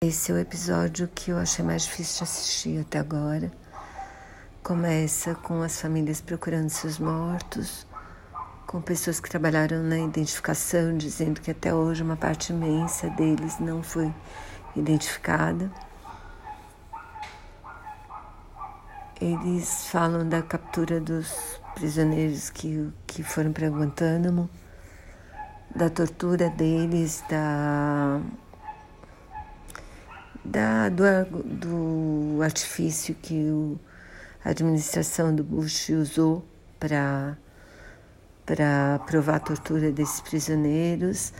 Esse é o episódio que eu achei mais difícil de assistir até agora. Começa com as famílias procurando seus mortos, com pessoas que trabalharam na identificação, dizendo que até hoje uma parte imensa deles não foi identificada. Eles falam da captura dos prisioneiros que, que foram para Guantánamo, da tortura deles, da da, do, do artifício que o, a administração do Bush usou para para provar a tortura desses prisioneiros.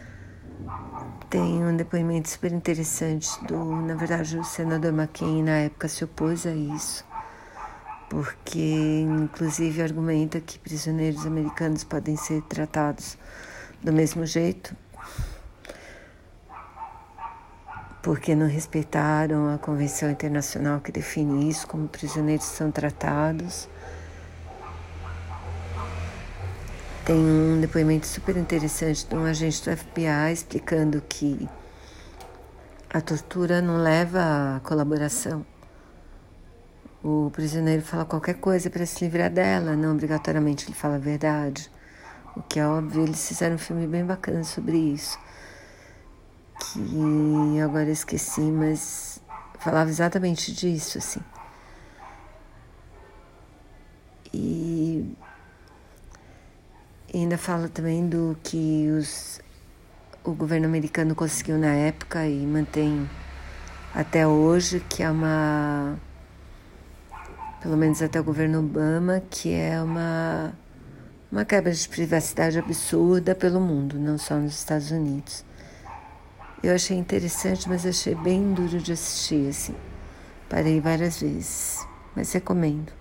Tem um depoimento super interessante do, na verdade, o senador McCain na época se opôs a isso, porque inclusive argumenta que prisioneiros americanos podem ser tratados do mesmo jeito, porque não respeitaram a Convenção Internacional que define isso, como prisioneiros são tratados. Tem um depoimento super interessante de um agente do FBI explicando que a tortura não leva à colaboração. O prisioneiro fala qualquer coisa para se livrar dela, não obrigatoriamente ele fala a verdade. O que é óbvio, eles fizeram um filme bem bacana sobre isso que agora esqueci, mas falava exatamente disso, assim. E ainda fala também do que os, o governo americano conseguiu na época e mantém até hoje, que é uma, pelo menos até o governo Obama, que é uma, uma quebra de privacidade absurda pelo mundo, não só nos Estados Unidos. Eu achei interessante, mas achei bem duro de assistir, assim. Parei várias vezes, mas recomendo.